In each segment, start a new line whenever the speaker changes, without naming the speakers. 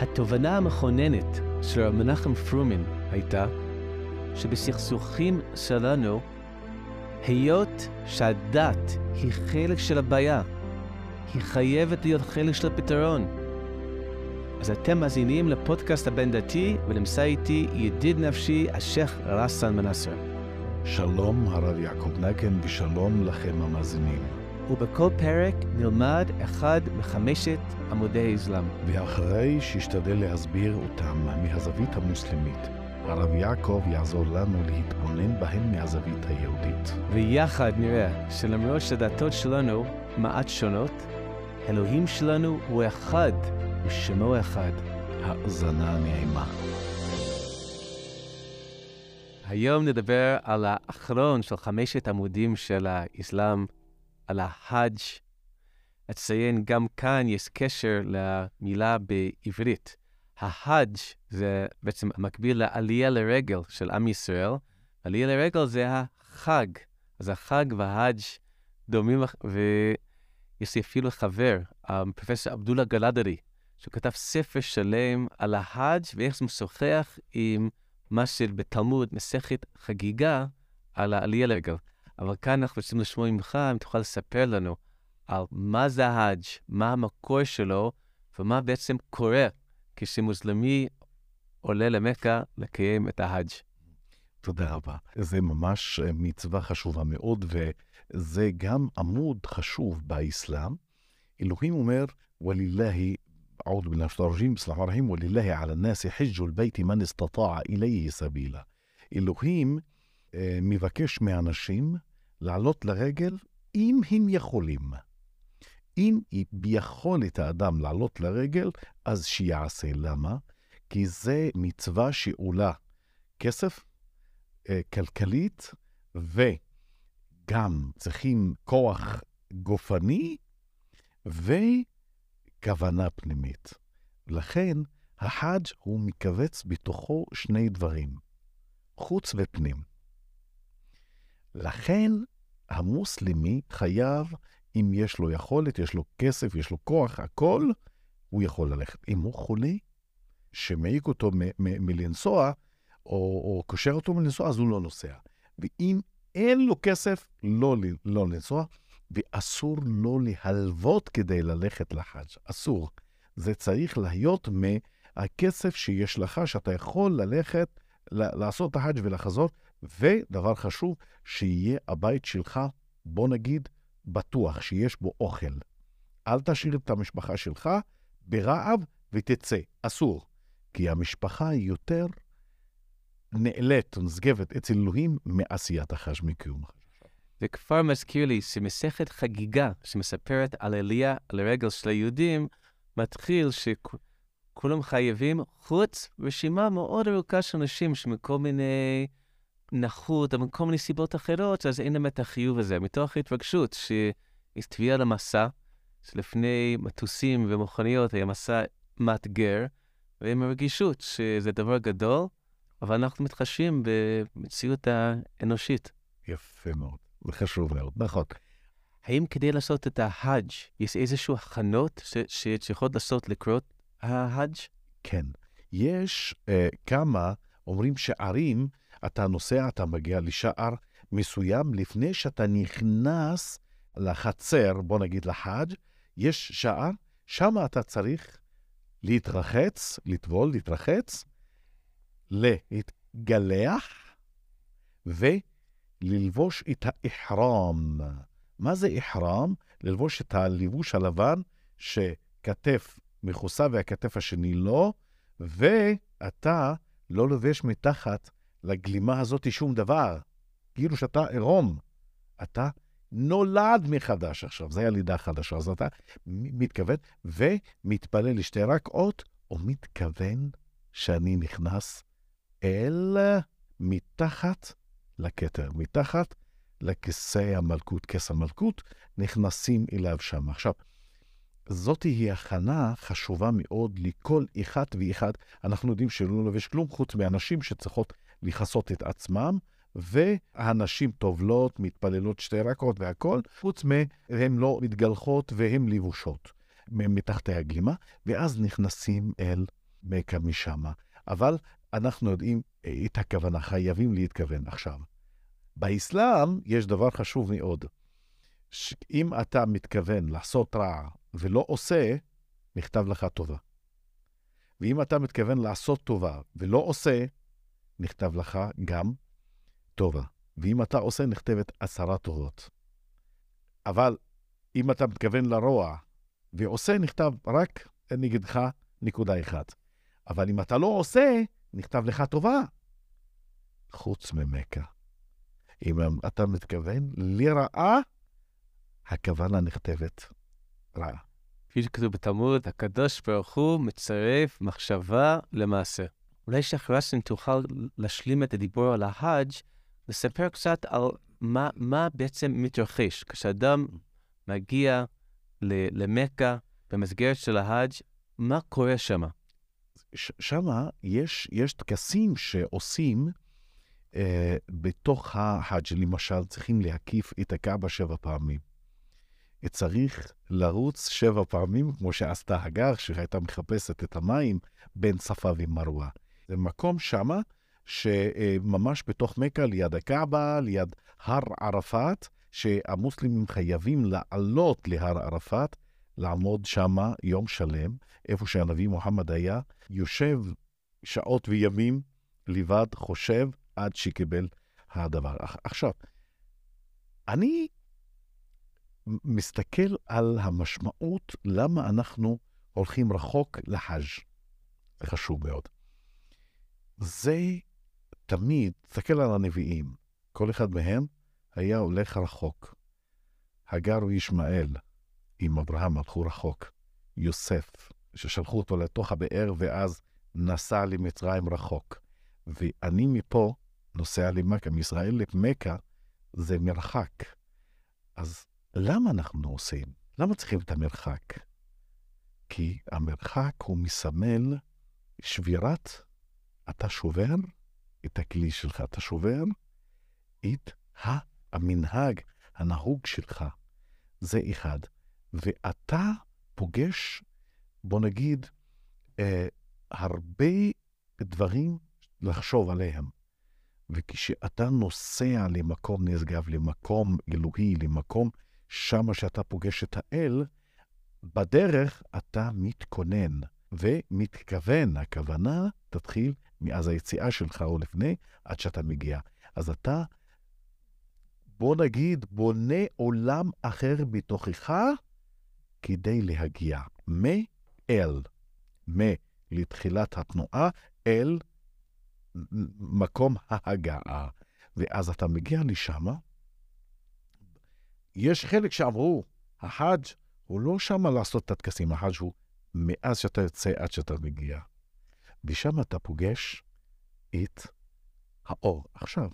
התובנה המכוננת של רב מנחם פרומן הייתה שבסכסוכים שלנו, היות שהדת היא חלק של הבעיה, היא חייבת להיות חלק של הפתרון. אז אתם מאזינים לפודקאסט הבין-דתי, ונמצא איתי ידיד נפשי, השייח' רסן מנסר.
שלום, הרב יעקב נגן, ושלום לכם המאזינים.
ובכל פרק נלמד אחד מחמשת עמודי האסלאם.
ואחרי שאשתדל להסביר אותם מהזווית המוסלמית, הרב יעקב יעזור לנו להתבונן בהם מהזווית היהודית.
ויחד נראה שלמרות שהדתות שלנו מעט שונות, אלוהים שלנו הוא אחד ושמו אחד.
האזנה נעימה.
היום נדבר על האחרון של חמשת עמודים של האסלאם, על ההאג'. אציין גם כאן יש קשר למילה בעברית. ההאג' זה בעצם מקביל לעלייה לרגל של עם ישראל. עלייה לרגל זה החג. אז החג וההאג' דומים, ויש לי אפילו חבר, פרופסור עבדולה גלדרי, שכתב ספר שלם על ההאג' ואיך זה משוחח עם מה שבתלמוד מסכת חגיגה על העלייה לרגל. אבל כאן אנחנו רוצים לשמוע ממך, אם תוכל לספר לנו על מה זה האג', מה המקור שלו, ומה בעצם קורה כשמוסלמי עולה למכה לקיים את ההאג'.
תודה רבה. זה ממש אה, מצווה חשובה מאוד, וזה גם עמוד חשוב באסלאם. אלוהים אומר, ולילהי, עוד מן השטרג'ים, בסלאם הרחים, ולילהי על הנאסי חיג'ו אל ביתי מן אסתטע איליהי סבילה. אלוהים מבקש מאנשים לעלות לרגל אם הם יכולים. אם ביכולת האדם לעלות לרגל, אז שיעשה. למה? כי זה מצווה שעולה כסף, אה, כלכלית, וגם צריכים כוח גופני, ו... כוונה פנימית. לכן, החאג' הוא מכווץ בתוכו שני דברים, חוץ ופנים. לכן, המוסלמי חייב, אם יש לו יכולת, יש לו כסף, יש לו כוח, הכל, הוא יכול ללכת. אם הוא חולה, שמעיק אותו מלנסוע, או, או קושר אותו מלנסוע, אז הוא לא נוסע. ואם אין לו כסף, לא, לא לנסוע. ואסור לא להלוות כדי ללכת לחאג'. אסור. זה צריך להיות מהכסף שיש לך, שאתה יכול ללכת, לעשות את החאג' ולחזור. ודבר חשוב, שיהיה הבית שלך, בוא נגיד, בטוח, שיש בו אוכל. אל תשאיר את המשפחה שלך ברעב ותצא. אסור. כי המשפחה היא יותר נעלית, נשגבת אצל אלוהים מעשיית החאג' מקיום.
זה כבר מזכיר לי שמסכת חגיגה שמספרת על עלייה לרגל של היהודים, מתחיל שכולם חייבים, חוץ רשימה מאוד ארוכה של אנשים שמכל מיני נכות או מכל מיני סיבות אחרות, אז אין להם את החיוב הזה, מתוך התרגשות שהצביעה למסע, שלפני מטוסים ומכוניות היה מסע מאתגר, ועם הרגישות שזה דבר גדול, אבל אנחנו מתחשבים במציאות האנושית.
יפה מאוד. זה חשוב מאוד, נכון.
האם כדי לעשות את ההאג' יש איזשהו הכנות שצריכות לעשות לקרות ההאג'?
כן. יש uh, כמה, אומרים שערים, אתה נוסע, אתה מגיע לשער מסוים, לפני שאתה נכנס לחצר, בוא נגיד לחאג', יש שער, שם אתה צריך להתרחץ, לטבול, להתרחץ, להתגלח, ו... ללבוש את האחרם. מה זה אחרם? ללבוש את הלבוש הלבן שכתף מכוסה והכתף השני לא, ואתה לא לובש מתחת לגלימה הזאת שום דבר. כאילו שאתה עירום. אתה נולד מחדש עכשיו, זו הלידה החדשה. אז אתה מתכוון ומתפלל לשתי רקעות, ומתכוון שאני נכנס אל מתחת לכתר. מתחת לכיסא המלכות, כס המלכות, נכנסים אליו שם. עכשיו, זאת היא הכנה חשובה מאוד לכל אחד ואחד. אנחנו יודעים שלא לובש כלום חוץ מאנשים שצריכות לכסות את עצמם, והנשים טובלות, מתפללות שתי רקות והכול, חוץ מהן לא מתגלחות והן לבושות מתחת הגלימה, ואז נכנסים אל מכה משם. אבל אנחנו יודעים את הכוונה, חייבים להתכוון עכשיו. באסלאם יש דבר חשוב מאוד. אם אתה מתכוון לעשות רע ולא עושה, נכתב לך טובה. ואם אתה מתכוון לעשות טובה ולא עושה, נכתב לך גם טובה. ואם אתה עושה, נכתבת עשרה טובות. אבל אם אתה מתכוון לרוע ועושה, נכתב רק נגדך נקודה אחת. אבל אם אתה לא עושה, נכתב לך טובה. חוץ ממכה. אם אתה מתכוון לרעה, הכוונה נכתבת רעה.
כפי שכתוב בתלמוד, הקדוש ברוך הוא מצרף מחשבה למעשה. אולי שחרסן תוכל להשלים את הדיבור על ההאג', לספר קצת על מה, מה בעצם מתרחש כשאדם מגיע למכה במסגרת של ההאג', מה קורה שם?
שם יש, יש טקסים שעושים אה, בתוך ההאג', למשל, צריכים להקיף את הקאבה שבע פעמים. צריך לרוץ שבע פעמים, כמו שעשתה הגר, שהייתה מחפשת את המים בין צפה ומרווה. זה מקום שמה, שממש בתוך מכה, ליד הקאבה, ליד הר ערפאת, שהמוסלמים חייבים לעלות להר ערפאת, לעמוד שמה יום שלם, איפה שהנביא מוחמד היה, יושב שעות וימים לבד, חושב, עד שקיבל הדבר. עכשיו, אני מסתכל על המשמעות למה אנחנו הולכים רחוק לחאג'. זה חשוב מאוד. זה תמיד, תסתכל על הנביאים, כל אחד מהם היה הולך רחוק. הגר וישמעאל עם אברהם הלכו רחוק. יוסף, ששלחו אותו לתוך הבאר ואז נסע למצרים רחוק. ואני מפה נוסע למכה, מישראל למכה זה מרחק. אז למה אנחנו עושים? למה צריכים את המרחק? כי המרחק הוא מסמל שבירת, אתה שובר את הכלי שלך, אתה שובר את המנהג, הנהוג שלך. זה אחד. ואתה פוגש, בוא נגיד, אה, הרבה דברים לחשוב עליהם. וכשאתה נוסע למקום נשגב, למקום אלוהי, למקום שמה שאתה פוגש את האל, בדרך אתה מתכונן ומתכוון. הכוונה תתחיל מאז היציאה שלך או לפני, עד שאתה מגיע. אז אתה, בוא נגיד, בונה עולם אחר בתוכך כדי להגיע מאל, מלתחילת התנועה, אל מקום ההגעה. ואז אתה מגיע לשם, יש חלק שאמרו, החאג' הוא לא שם לעשות את הטקסים, החאג' הוא מאז שאתה יוצא עד שאתה מגיע. ושם אתה פוגש את האור. עכשיו,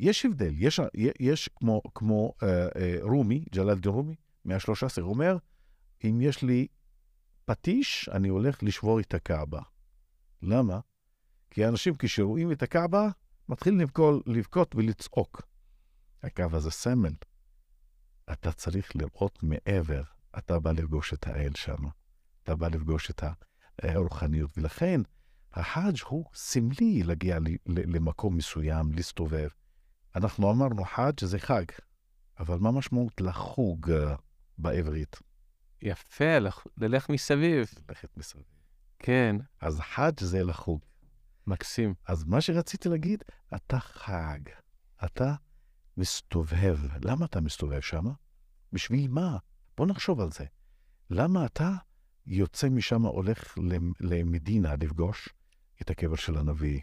יש הבדל, יש, יש כמו, כמו אה, אה, רומי, ג'לאל דה רומי, ה-13, הוא אומר, אם יש לי פטיש, אני הולך לשבור את הקעבה. למה? כי אנשים כשרואים את הקעבה, מתחילים לבכות ולצעוק. הקעבה זה סמל. אתה צריך לראות מעבר. אתה בא לפגוש את האל שם. אתה בא לפגוש את הרוחניות. ולכן, החאג' הוא סמלי להגיע למקום מסוים, להסתובב. אנחנו אמרנו חאג' זה חג, אבל מה משמעות לחוג אה, בעברית?
יפה, ללך מסביב.
ללכת מסביב.
כן.
אז חאג' זה לחוג.
מקסים.
אז מה שרציתי להגיד, אתה חג. אתה מסתובב. למה אתה מסתובב שם? בשביל מה? בוא נחשוב על זה. למה אתה יוצא משם, הולך למדינה לפגוש את הקבר של הנביא?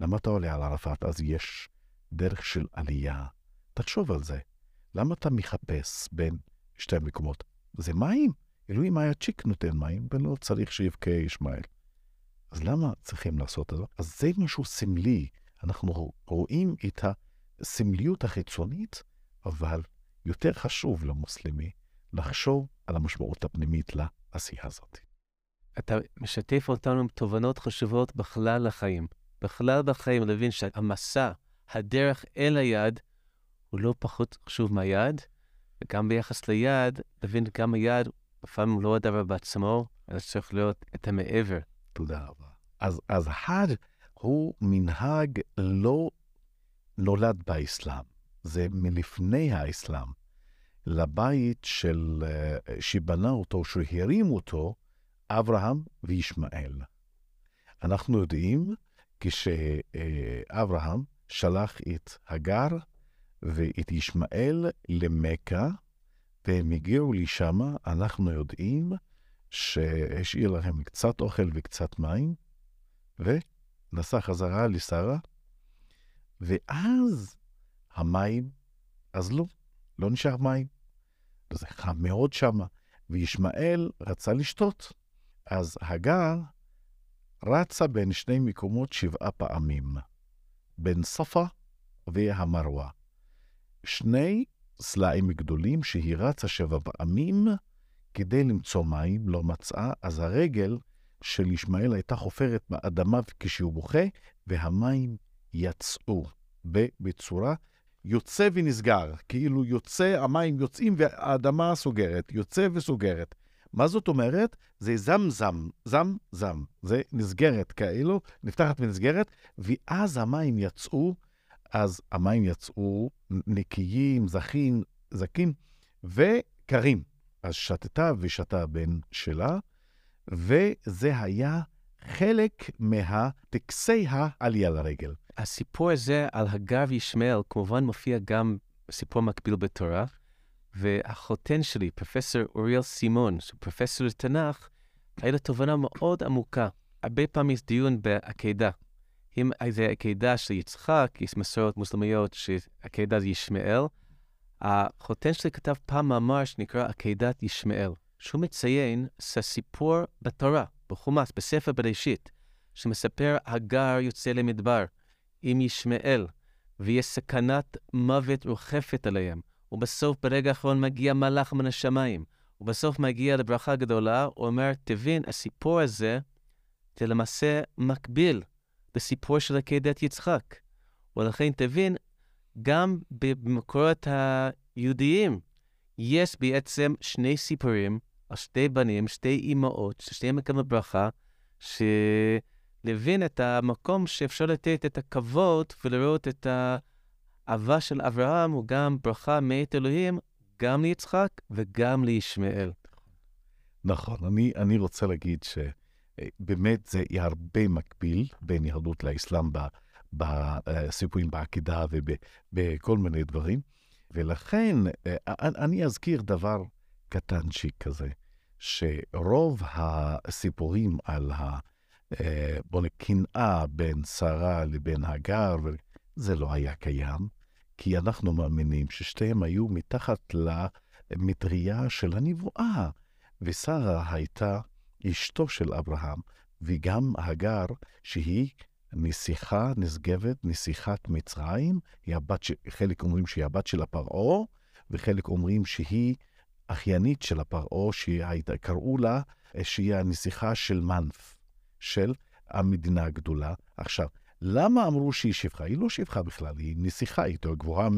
למה אתה עולה על ערפאת? אז יש דרך של עלייה. תחשוב על זה. למה אתה מחפש בין שתי מקומות? זה מים. אלוהים היה צ'יק נותן מים, ולא צריך שיבכה ישמעאל. אז למה צריכים לעשות את זה? אז זה משהו סמלי. אנחנו רואים את הסמליות החיצונית, אבל יותר חשוב למוסלמי לחשוב על המשמעות הפנימית לעשייה הזאת.
אתה משתף אותנו עם תובנות חשובות בכלל לחיים. בכלל בחיים להבין שהמסע, הדרך אל היד, הוא לא פחות חשוב מהיד, וגם ביחס ליד, להבין גם היד, לפעמים לא הדבר בעצמו, אלא צריך להיות את המעבר.
תודה רבה. אז, אז חאג' הוא מנהג לא נולד באסלאם, זה מלפני האסלאם. לבית של, אה, שבנה אותו, שהרים אותו, אברהם וישמעאל. אנחנו יודעים כשאברהם שלח את הגר ואת ישמעאל למכה, והם הגיעו לשם, אנחנו יודעים שהשאיר להם קצת אוכל וקצת מים, ונסע חזרה לשרה, ואז המים אזלו, לא נשאר מים. זה חם מאוד שמה, וישמעאל רצה לשתות. אז הגר רצה בין שני מקומות שבעה פעמים, בין ספה והמרווה. שני סלעים גדולים שהיא רצה שבע פעמים כדי למצוא מים, לא מצאה, אז הרגל של ישמעאל הייתה חופרת באדמה כשהוא בוכה, והמים יצאו בצורה יוצא ונסגר, כאילו יוצא, המים יוצאים והאדמה סוגרת, יוצא וסוגרת. מה זאת אומרת? זה זם-זם, זם-זם. זה נסגרת כאילו, נפתחת ונסגרת, ואז המים יצאו, אז המים יצאו נקיים, זכים, זכים וקרים. אז שתתה ושתה בן שלה, וזה היה חלק מהטקסי העלייה לרגל.
הסיפור הזה על הגר וישמעאל כמובן מופיע גם סיפור מקביל בתורה, והחותן שלי, פרופסור אוריאל סימון, שהוא פרופסור לתנ"ך, היה לו תובנה מאוד עמוקה. הרבה פעמים יש דיון בעקידה. אם זה עקידה של יצחק, יש מסורות מוסלמיות שעקידה זה ישמעאל. החותן שלי כתב פעם מאמר שנקרא עקידת ישמעאל, שהוא מציין שהסיפור בתורה, בחומאס, בספר בראשית, שמספר הגר יוצא למדבר עם ישמעאל, ויש סכנת מוות רוחפת עליהם. ובסוף, ברגע האחרון, מגיע מלאך מן השמיים. ובסוף מגיע לברכה גדולה, הוא אומר, תבין, הסיפור הזה זה למעשה מקביל לסיפור של עקדת יצחק. ולכן תבין, גם במקורות היהודיים יש בעצם שני סיפורים על שתי בנים, שתי אימהות, ששתיהם מקבלים ברכה, שלהבין את המקום שאפשר לתת את הכבוד ולראות את ה... אהבה של אברהם הוא גם ברכה מאת אלוהים, גם ליצחק וגם לישמעאל.
נכון, אני, אני רוצה להגיד שבאמת זה הרבה מקביל בין יהדות לאסלאם בסיפורים בעקידה ובכל מיני דברים, ולכן אני אזכיר דבר קטנצ'יק כזה, שרוב הסיפורים על ה... בוא נגיד, קנאה בין שרה לבין הגר, זה לא היה קיים. כי אנחנו מאמינים ששתיהם היו מתחת למטריה של הנבואה, ושרה הייתה אשתו של אברהם, וגם הגר, שהיא נסיכה, נשגבת, נסיכת מצרים, הבת, ש... חלק אומרים שהיא הבת של הפרעה, וחלק אומרים שהיא אחיינית של הפרעה, שקראו לה שהיא הנסיכה של מנף, של המדינה הגדולה. עכשיו, למה אמרו שהיא שפחה? היא לא שפחה בכלל, היא נסיכה איתו, גבוהה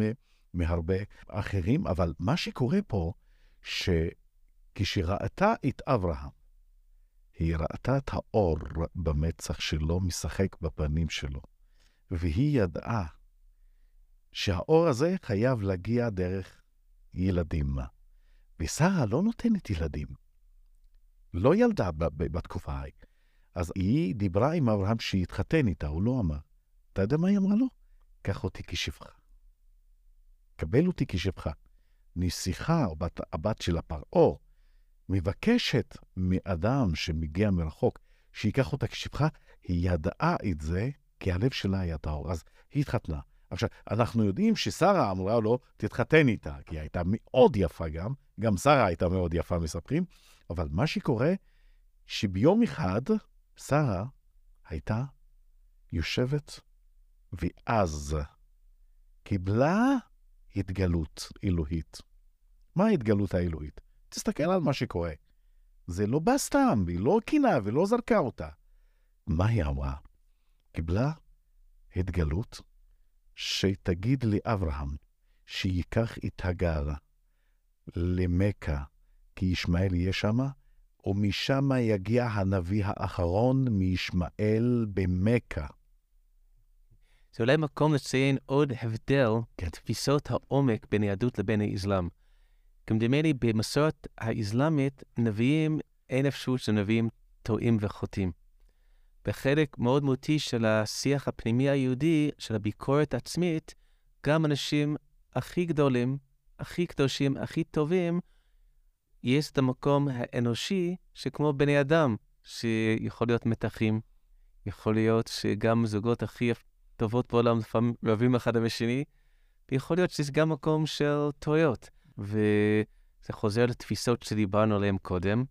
מהרבה אחרים, אבל מה שקורה פה, שכשראתה את אברהם, היא ראתה את האור במצח שלו משחק בפנים שלו, והיא ידעה שהאור הזה חייב להגיע דרך ילדים. ושרה לא נותנת ילדים. לא ילדה בתקופה ההיא. אז היא דיברה עם אברהם שיתחתן איתה, הוא לא אמר. אתה יודע מה היא אמרה לו? קח אותי כשפחה. קבל אותי כשפחה. נסיכה, או בת, הבת של הפרעה, מבקשת מאדם שמגיע מרחוק שייקח אותה כשפחה, היא ידעה את זה כי הלב שלה היה טהור. אז היא התחתנה. עכשיו, אנחנו יודעים ששרה אמרה לו, תתחתן איתה, כי היא הייתה מאוד יפה גם, גם שרה הייתה מאוד יפה, מספרים, אבל מה שקורה, שביום אחד שרה הייתה יושבת, ואז קיבלה התגלות אלוהית. מה ההתגלות האלוהית? תסתכל על מה שקורה. זה לא בא סתם, והיא לא קינה ולא זרקה אותה. מה היא אמרה? קיבלה התגלות שתגיד לאברהם שייקח את הגר למכה, כי ישמעאל יהיה שמה, ומשם יגיע הנביא האחרון מישמעאל במכה.
זה אולי מקום לציין עוד הבדל
כן.
בתפיסות העומק בין היהדות לבין האסלאם. כמדומה לי, במסורת האסלאמית, נביאים, אין אפשרות שנביאים טועים וחוטאים. בחלק מאוד מהותי של השיח הפנימי היהודי, של הביקורת העצמית, גם אנשים הכי גדולים, הכי קדושים, הכי טובים, יש את המקום האנושי שכמו בני אדם, שיכול להיות מתחים, יכול להיות שגם זוגות הכי טובות בעולם לפעמים רבים אחד עם השני, ויכול להיות שזה גם מקום של טעויות. וזה חוזר לתפיסות שדיברנו עליהן קודם,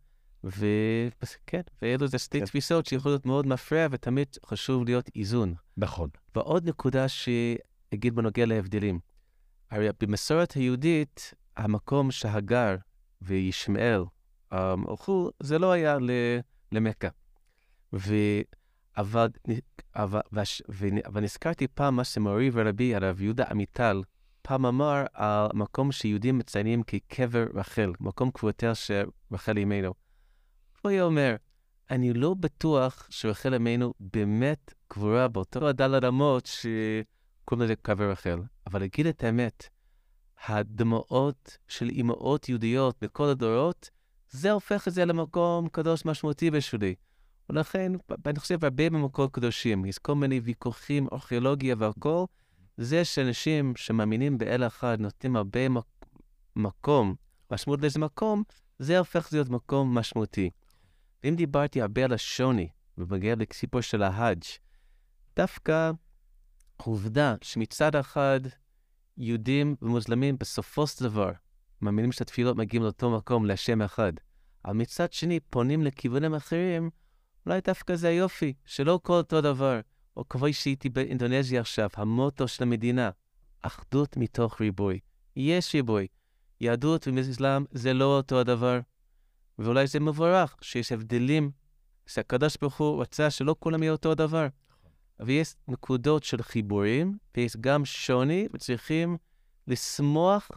וכן, ואלו זה שתי
כן.
תפיסות שיכולות להיות מאוד מפריע, ותמיד חשוב להיות איזון.
נכון.
ועוד נקודה שאגיד בנוגע להבדלים. הרי במסורת היהודית, המקום שהגר וישמעאל um, הלכו, זה לא היה ל- למכה. ו... אבל, אבל, וש- ו- אבל נזכרתי פעם מה שמורי ורבי, הרב יהודה עמיטל, פעם אמר על מקום שיהודים מציינים כקבר רחל, מקום קבורתיה של רחל אמנו. הוא היה אומר, אני לא בטוח שרחל אמנו באמת קבורה באותו הדל אדמות שקוראים לזה קבר רחל. אבל להגיד את האמת, הדמעות של אימהות יהודיות בכל הדורות, זה הופך את זה למקום קדוש משמעותי בשבילי. ולכן, אני חושב הרבה במקומות קדושים, יש כל מיני ויכוחים, ארכיאולוגיה והכל, זה שאנשים שמאמינים באל אחד נותנים הרבה מק- מקום, משמעות לאיזה מקום, זה הופך להיות מקום משמעותי. ואם דיברתי הרבה על השוני, ובנוגע לסיפור של ההאג', דווקא העובדה שמצד אחד יהודים ומוסלמים בסופו של דבר מאמינים שהתפילות מגיעים לאותו מקום, להשם אחד, אבל מצד שני פונים לכיוונים אחרים, אולי דווקא זה היופי, שלא כל אותו דבר. או כמו שהייתי באינדונזיה עכשיו, המוטו של המדינה, אחדות מתוך ריבוי. יש ריבוי. יהדות ואסלאם זה לא אותו הדבר. ואולי זה מבורך שיש הבדלים, שהקדוש ברוך הוא רצה שלא כולם יהיו אותו הדבר. ויש נקודות של חיבורים, ויש גם שוני, וצריכים לשמוח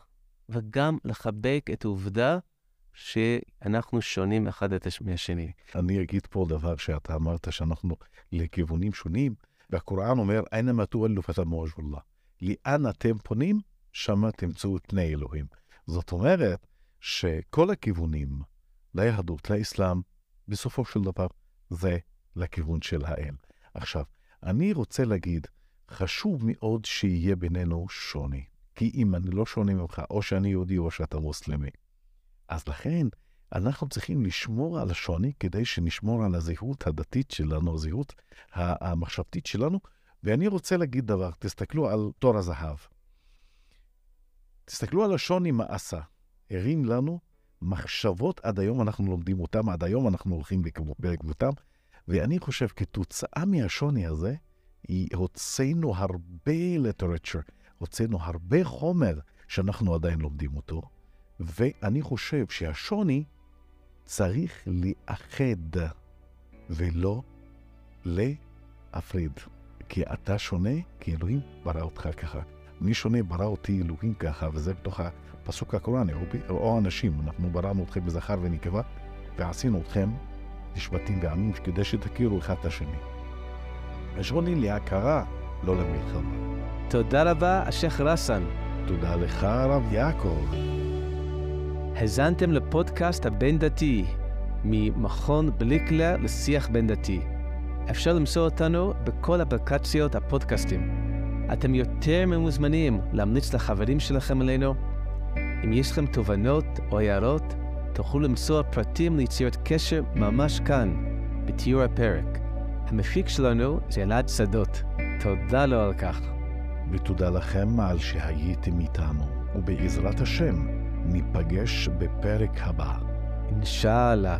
וגם לחבק את העובדה שאנחנו שונים אחד את הש- מהשני.
אני אגיד פה דבר שאתה אמרת שאנחנו לכיוונים שונים, והקוראן אומר, אינמה תואלו פתמו אללה. לאן אתם פונים, שמה תמצאו את פני אלוהים. זאת אומרת שכל הכיוונים, ליהדות, לאסלאם, בסופו של דבר, זה לכיוון של האל. עכשיו, אני רוצה להגיד, חשוב מאוד שיהיה בינינו שוני. כי אם אני לא שונה ממך, או שאני יהודי או שאתה מוסלמי. אז לכן, אנחנו צריכים לשמור על השוני כדי שנשמור על הזהות הדתית שלנו, הזהות המחשבתית שלנו. ואני רוצה להגיד דבר, תסתכלו על תור הזהב. תסתכלו על השוני מה עשה. הרים לנו מחשבות, עד היום אנחנו לומדים אותם, עד היום אנחנו הולכים בעקבותם, ואני חושב כתוצאה מהשוני הזה, הוצאנו הרבה literature, הוצאנו הרבה חומר שאנחנו עדיין לומדים אותו, ואני חושב שהשוני צריך לאחד ולא להפריד. כי אתה שונה, כי אלוהים ברא אותך ככה. מי שונה ברא אותי אלוהים ככה, וזה בתוך הפסוק הקוראני, או, או אנשים. אנחנו בראנו אתכם בזכר ונקבה, ועשינו אתכם לשבטים ועמים כדי שתכירו אחד את השני. השוני להכרה, לא למלחמה.
תודה רבה, השייח' רסן.
תודה לך, הרב יעקב.
האזנתם לפודקאסט הבין-דתי ממכון בליקלר לשיח בין-דתי. אפשר למצוא אותנו בכל אפליקציות הפודקאסטים. אתם יותר ממוזמנים להמליץ לחברים שלכם עלינו. אם יש לכם תובנות או הערות, תוכלו למצוא פרטים ליצירת קשר ממש כאן, בתיאור הפרק. המפיק שלנו זה אלעד שדות. תודה לו על כך.
ותודה לכם על שהייתם איתנו, ובעזרת השם, ניפגש בפרק הבא.
אינשאללה.